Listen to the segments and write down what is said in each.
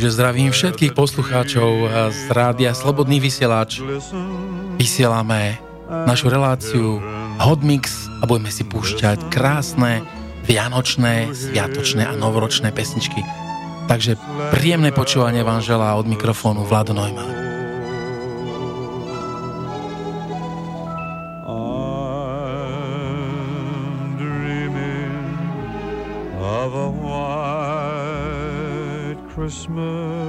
Takže zdravím všetkých poslucháčov z rádia Slobodný vysielač. Vysielame našu reláciu Hotmix a budeme si púšťať krásne vianočné, sviatočné a novoročné pesničky. Takže príjemné počúvanie vám želá od mikrofónu Vlado Neumann. Christmas.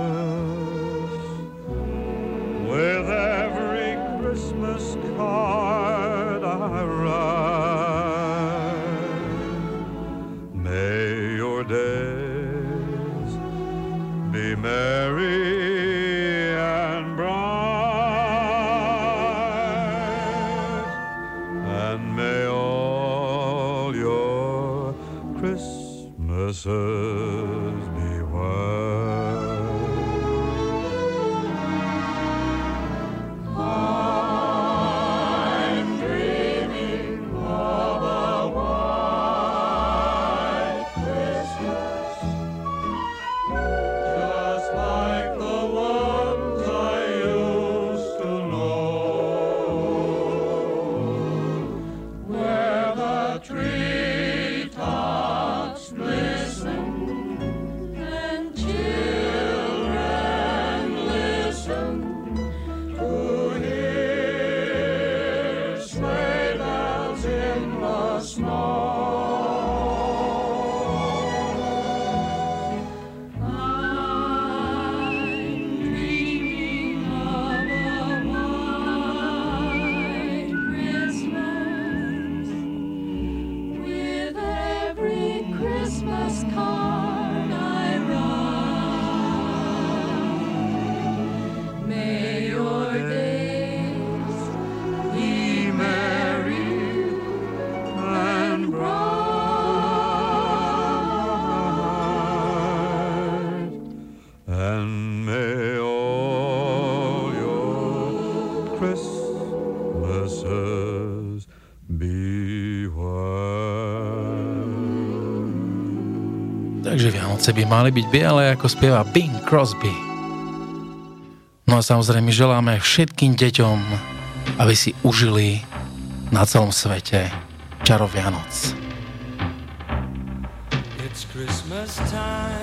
Vianoce by mali byť biele, ako spieva Bing Crosby. No a samozrejme želáme všetkým deťom, aby si užili na celom svete čaro Vianoc. It's Christmas time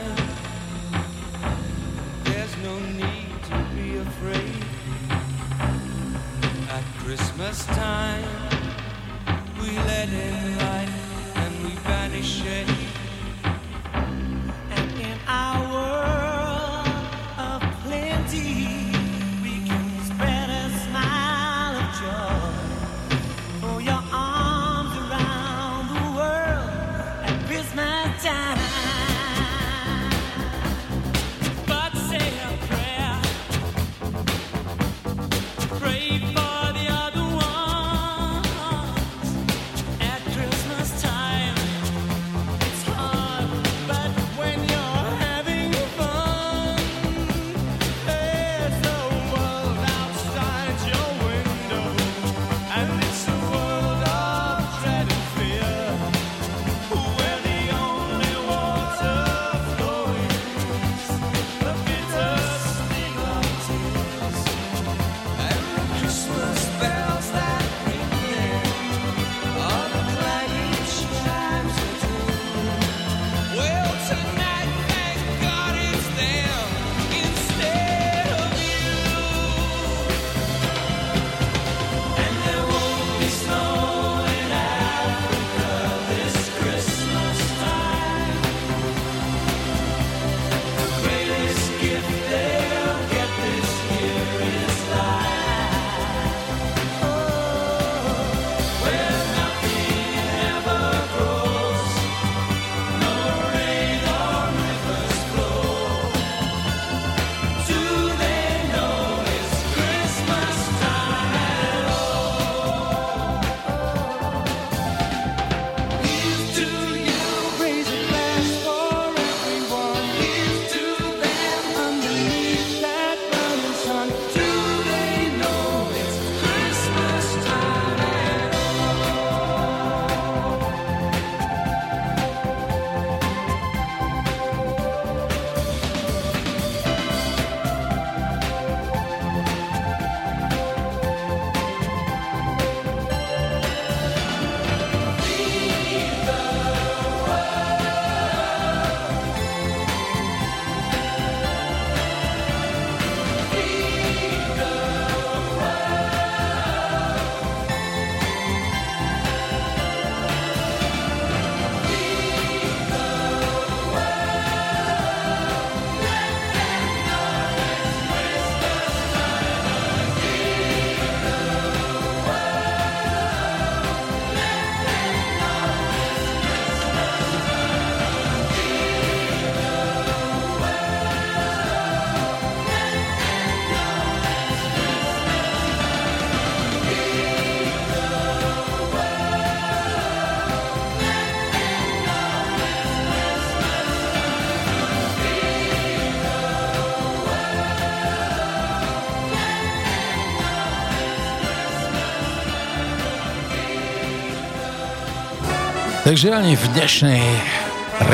Takže ani v dnešnej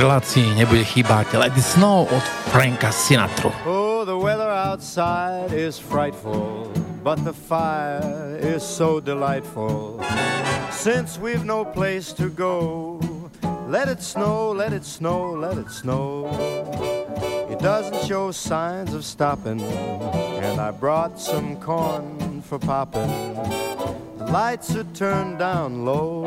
relácii nebude chýbať Let Snow od Franka Sinatra. Oh, the weather outside is frightful, but the fire is so delightful. Since we've no place to go, let it snow, let it snow, let it snow. It doesn't show signs of stopping, and I brought some corn for popping. The lights are turned down low.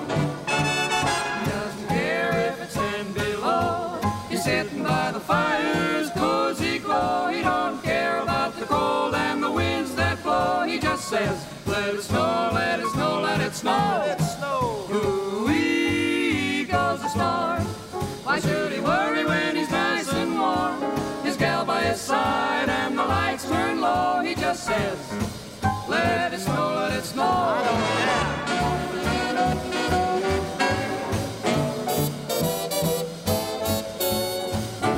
Sitting by the fire's cozy glow. He don't care about the cold and the winds that blow. He just says, let it snow, let it snow, let it snow. Let it snow. Ooh-wee goes the star. Why should he worry when he's nice and warm? His gal by his side and the lights turn low. He just says, let it snow, let it snow.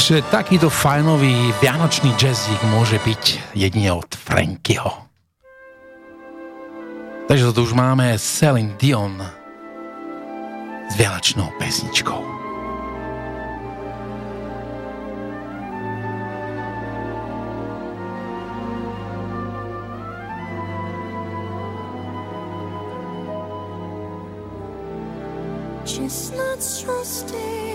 Takže takýto fajnový vianočný jazzík môže byť jedine od Frankyho. Takže tu už máme Celine Dion s vianočnou pesničkou. Chestnuts roasting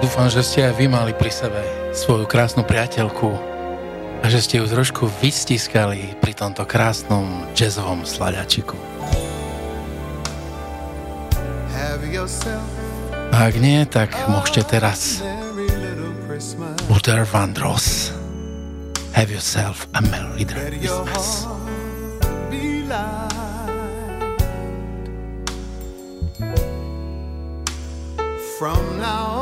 Dúfam, že ste aj vy mali pri sebe svoju krásnu priateľku a že ste ju trošku vystiskali pri tomto krásnom jazzovom sladačiku. A ak nie, tak môžete teraz Luther Vandross Have yourself a merry little Christmas. From now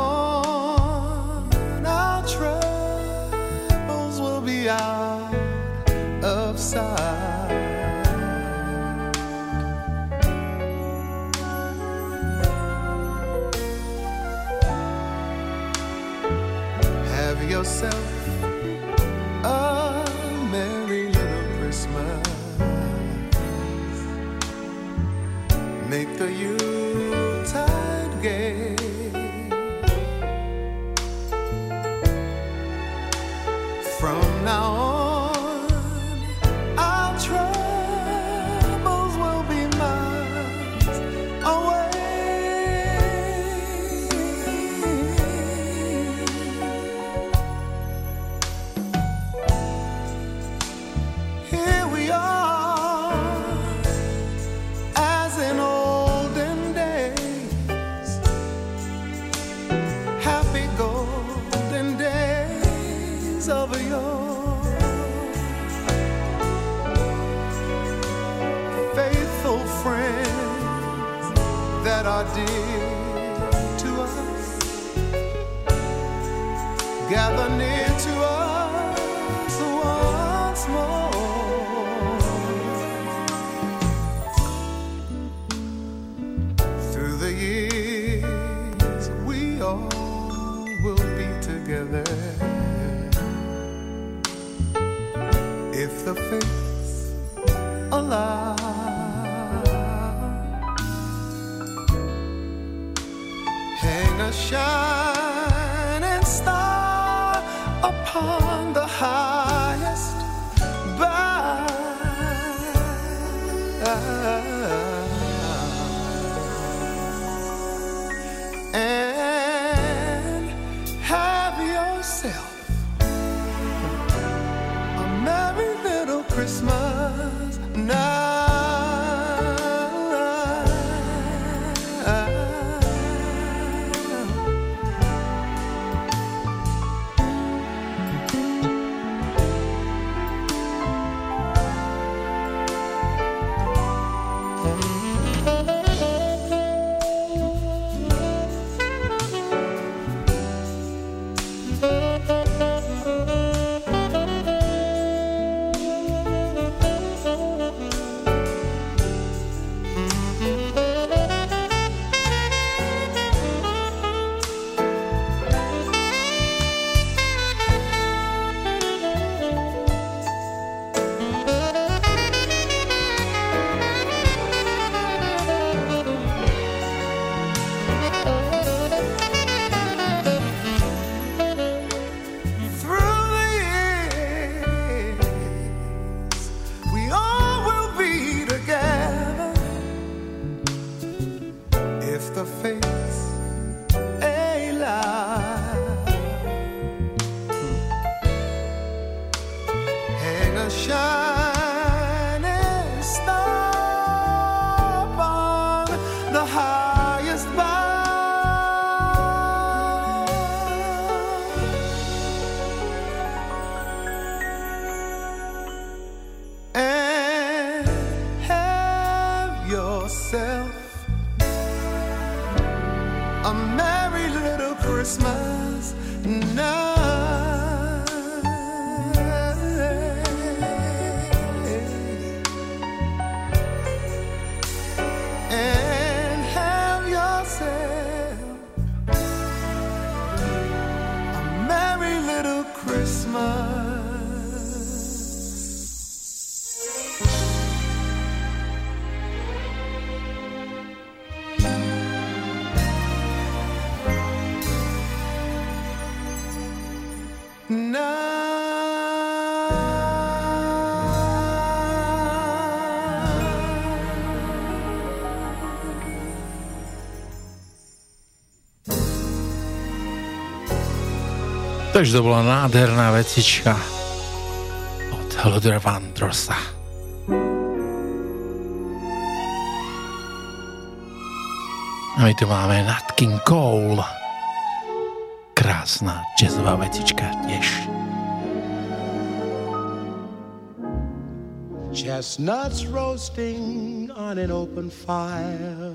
Takže to bola nádherná vecička od Luther Vandrosa. A my tu máme Nat King Cole. Krásna jazzová vecička tiež. Chestnuts roasting on an open fire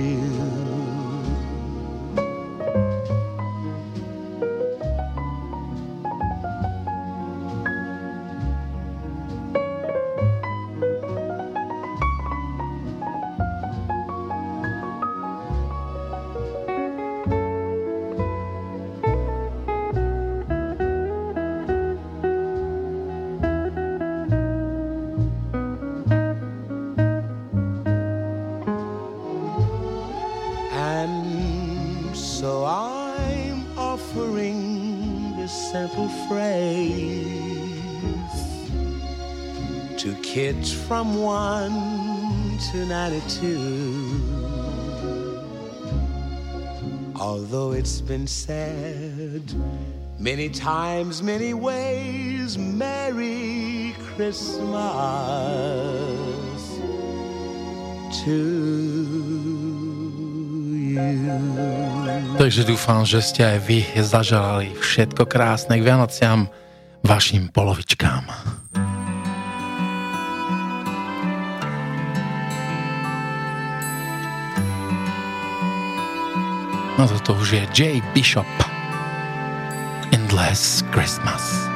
From 1 to 92. Although it's been said many times, many ways, Merry Christmas to you. Takže dúfam, že ste aj vy zaželali všetko krásne k Vianociam vašim polovičkám. No toto už je. Bishop. Endless Christmas.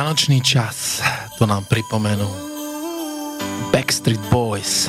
Vianočný čas, to nám pripomenú Backstreet Boys.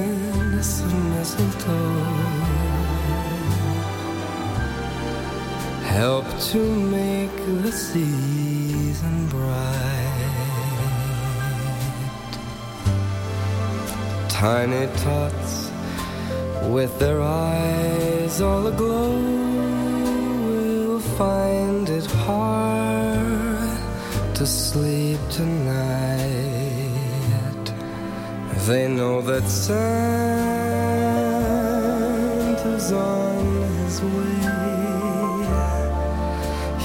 help to make the season bright. Tiny tots with their eyes all aglow will find it hard to sleep tonight. They know that On his way.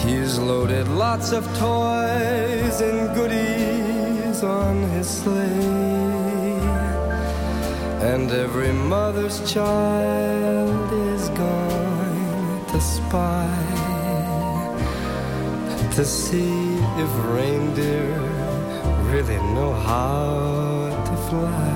He's loaded lots of toys and goodies on his sleigh. And every mother's child is going to spy to see if reindeer really know how to fly.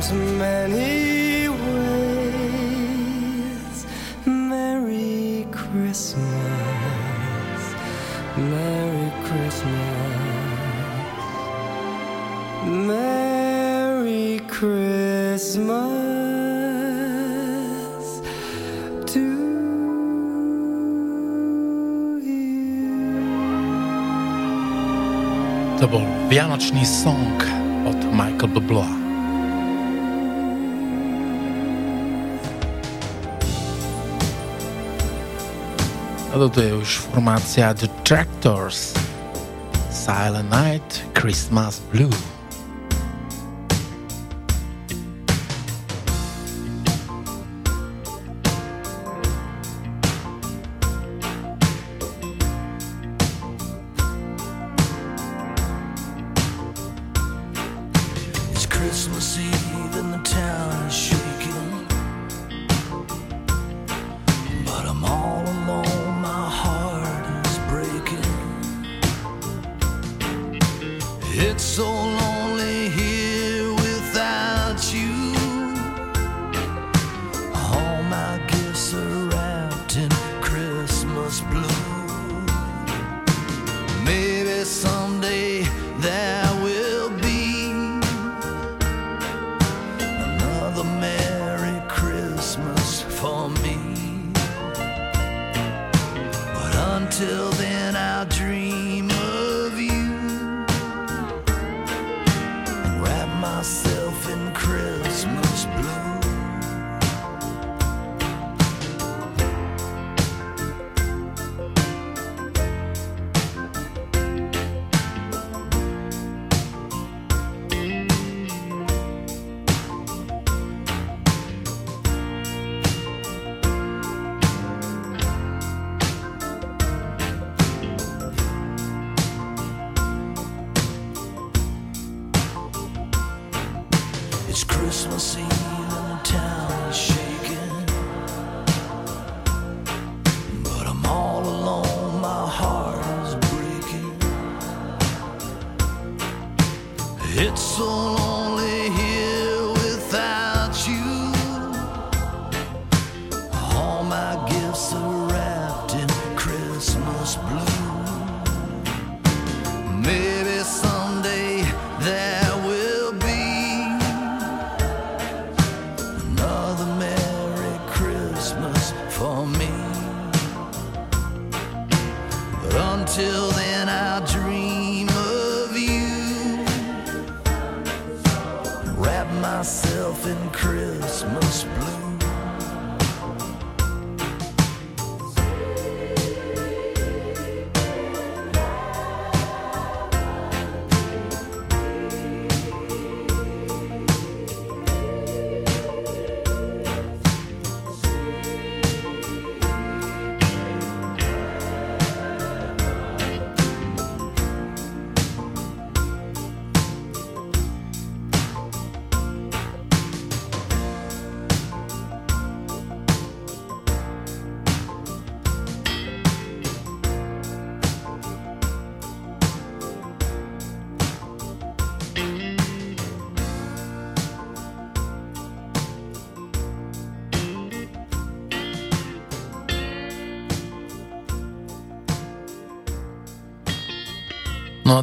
times, many ways, Merry Christmas. Merry Christmas. Merry Christmas to bol Vianočný song od Michael Bublé. A toto je už formácia The Tractors. Silent Night, Christmas Blue.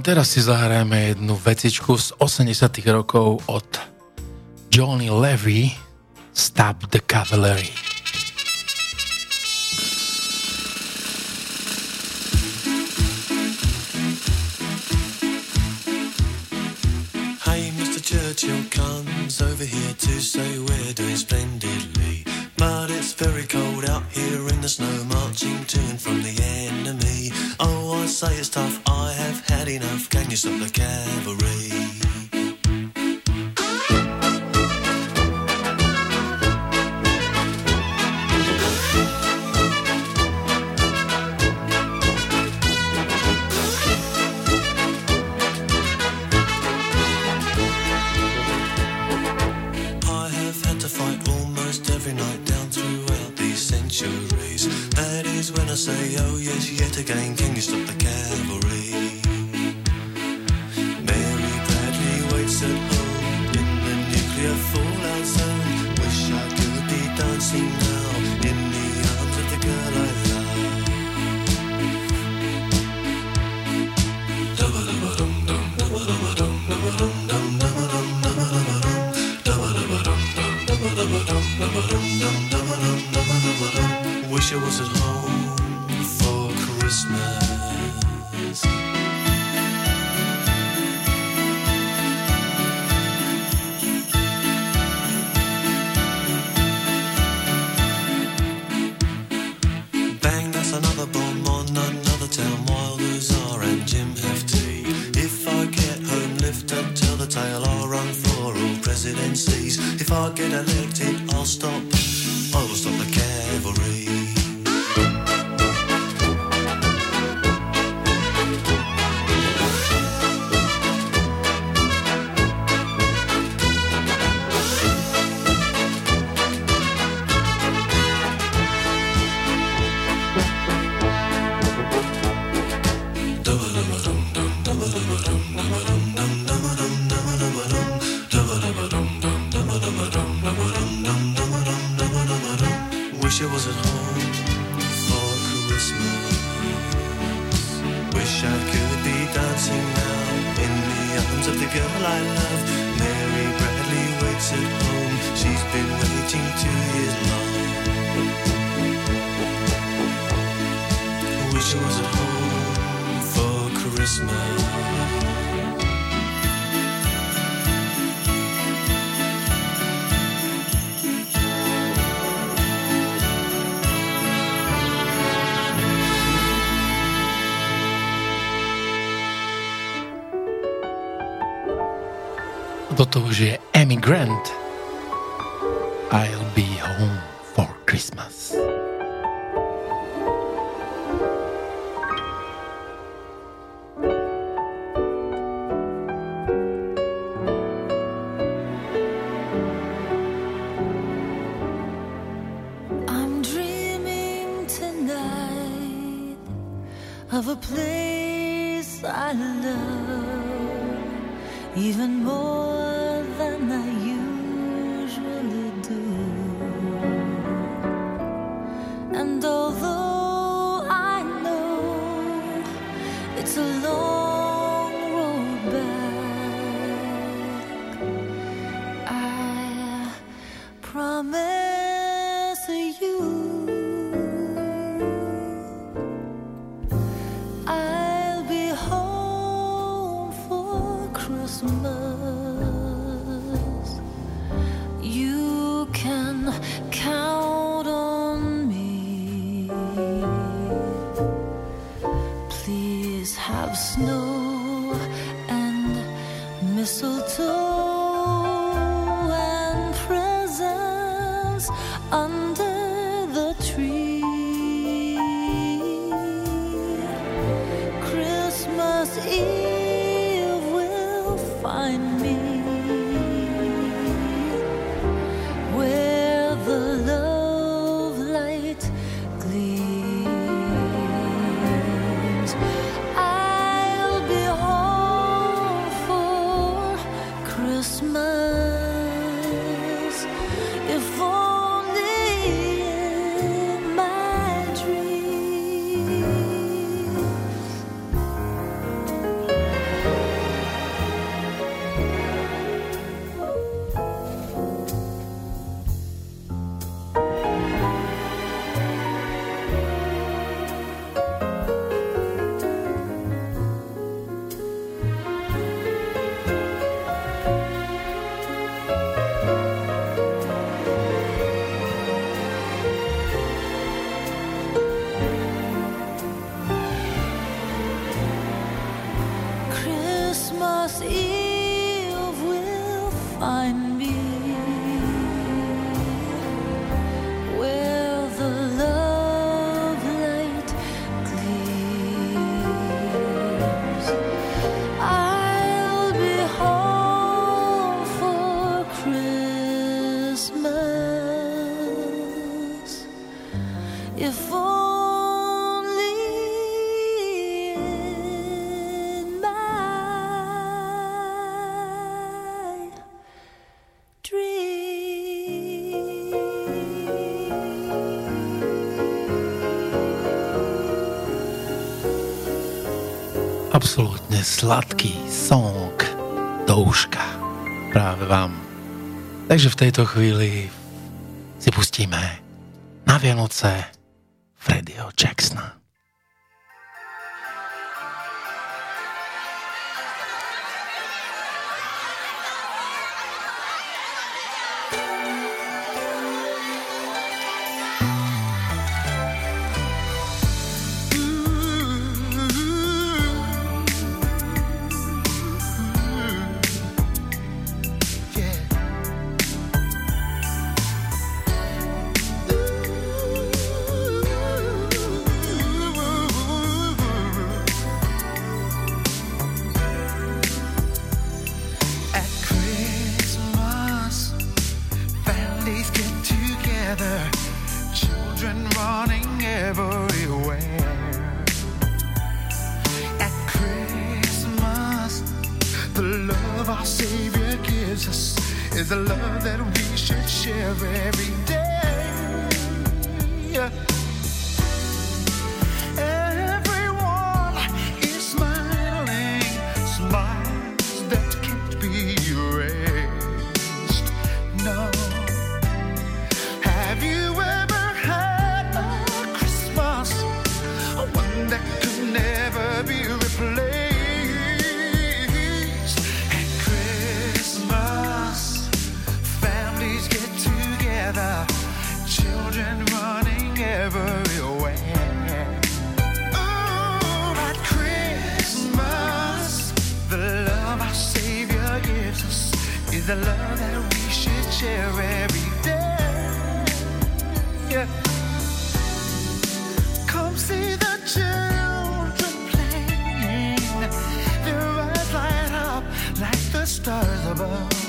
teraz si zahrajeme jednu vecičku z 80 rokov od Johnny Levy Stop the Cavalry. Yet again, can you stop the cavalry? wish it was a home for Christmas. find me. Absolútne sladký song do uška práve vám. Takže v tejto chvíli si pustíme na Vianoce Freddieho Jacksona. Savior gives us is the love that we should share every day. the love that we should share every day. Yeah. Come see the children playing, their eyes light up like the stars above.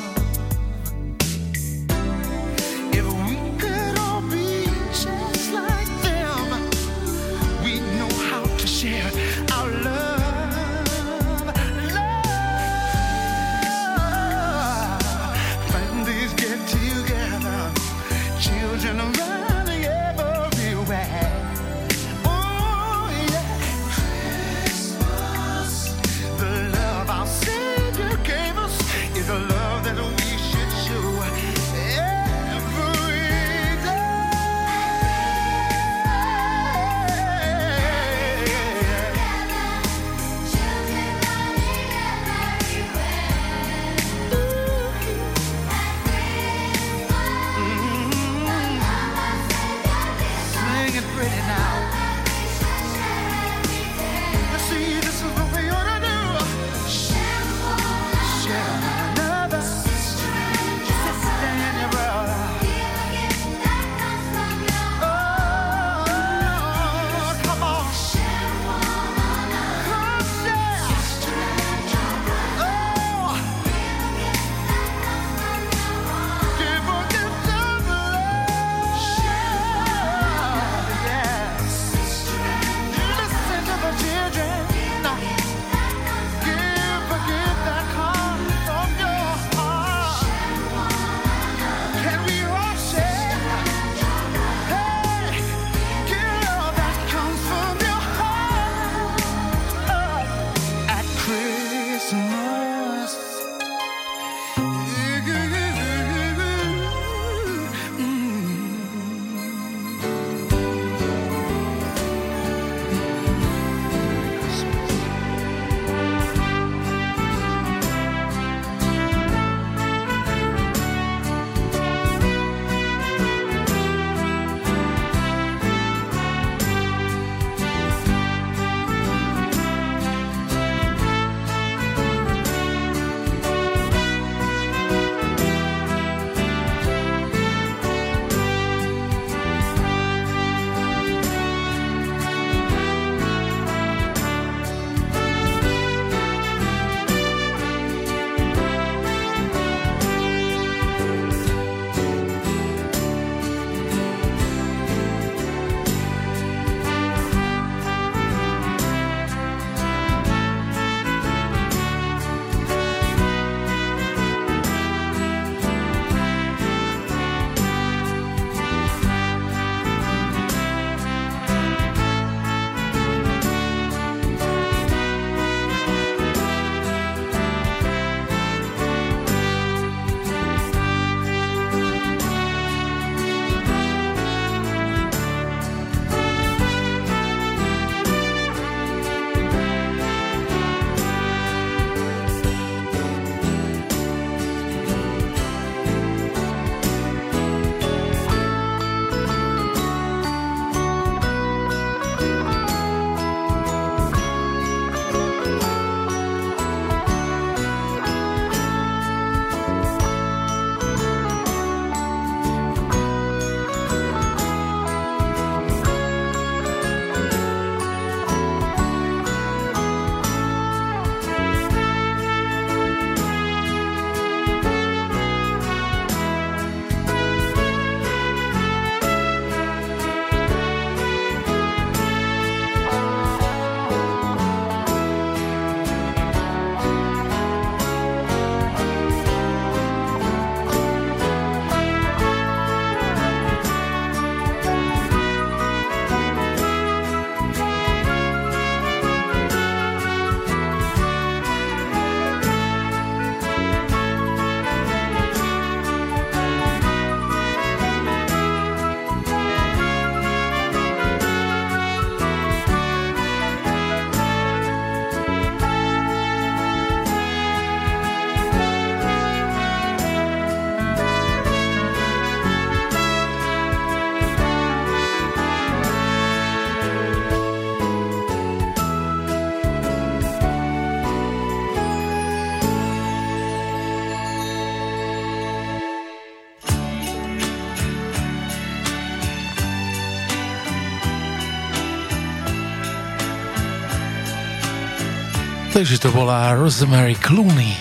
Takže to bola Rosemary Clooney.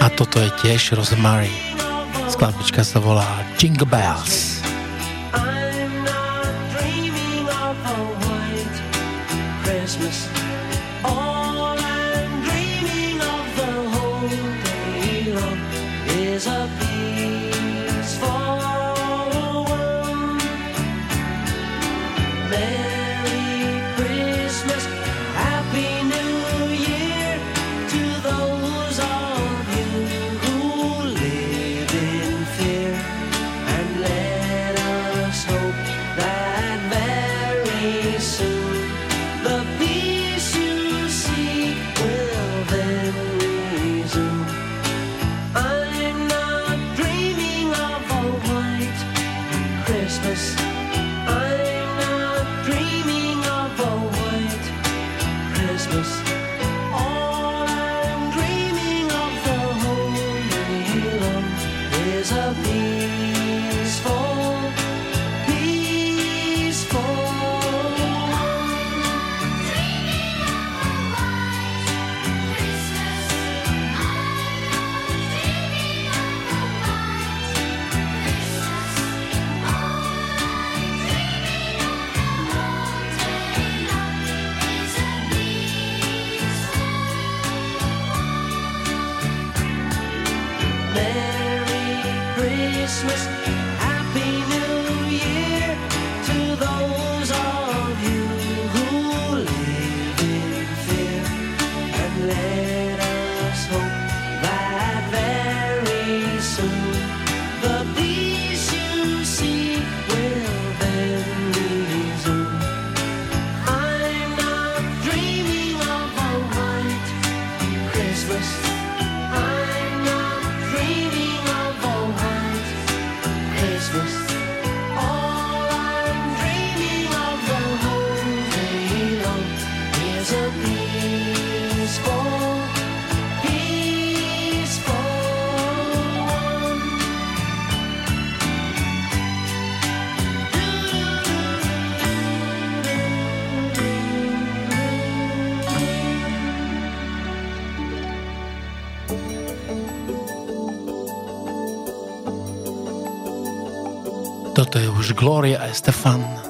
A toto je tiež Rosemary. Skladbička sa volá Jingle Bells. place. Toto je už Gloria Estefan.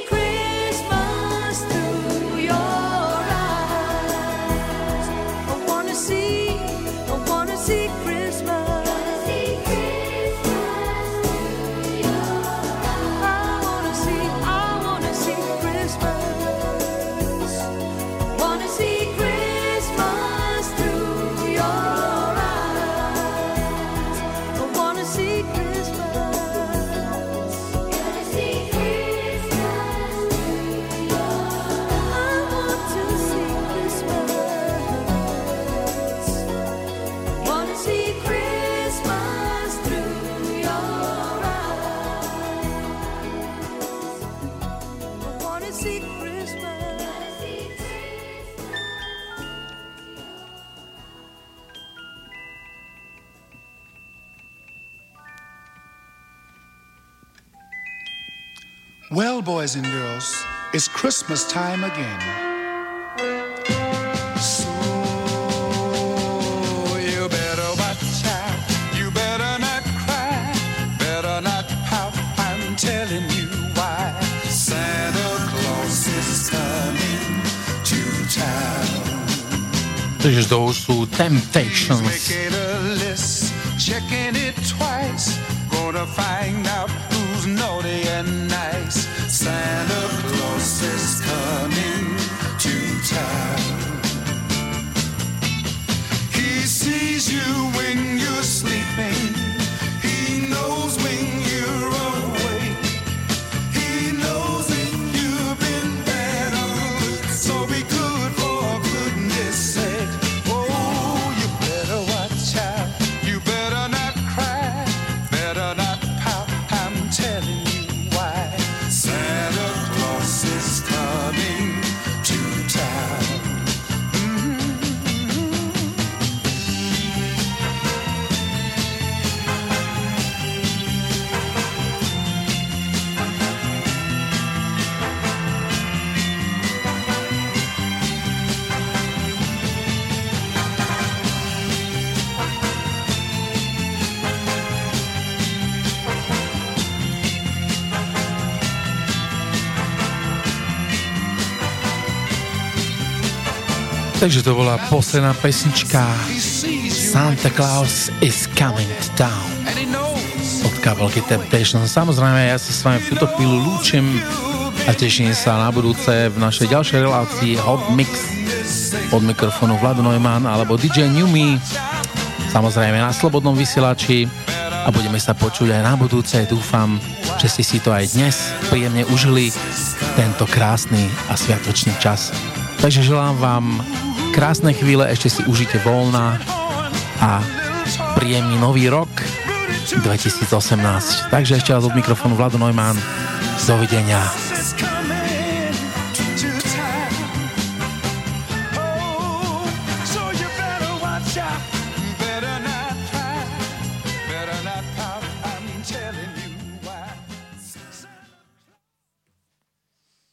it's Christmas time again. So you better watch out. You better not cry. Better not pout. I'm telling you why. Santa Claus is coming to town. Takže to sú Temptations. Checking it twice. Gonna find out who's naughty and sees Takže to bola posledná pesnička Santa Claus is coming to town od kabelky Temptation. Samozrejme, ja sa s vami v túto chvíľu lúčim a teším sa na budúce v našej ďalšej relácii Hot Mix od mikrofónu Vlado Neumann alebo DJ Newmy samozrejme na Slobodnom vysielači a budeme sa počuť aj na budúce. Dúfam, že ste si to aj dnes príjemne užili tento krásny a sviatočný čas. Takže želám vám krásne chvíle, ešte si užite voľná a príjemný nový rok 2018. Takže ešte raz od mikrofónu Vlado Neumann. Dovidenia.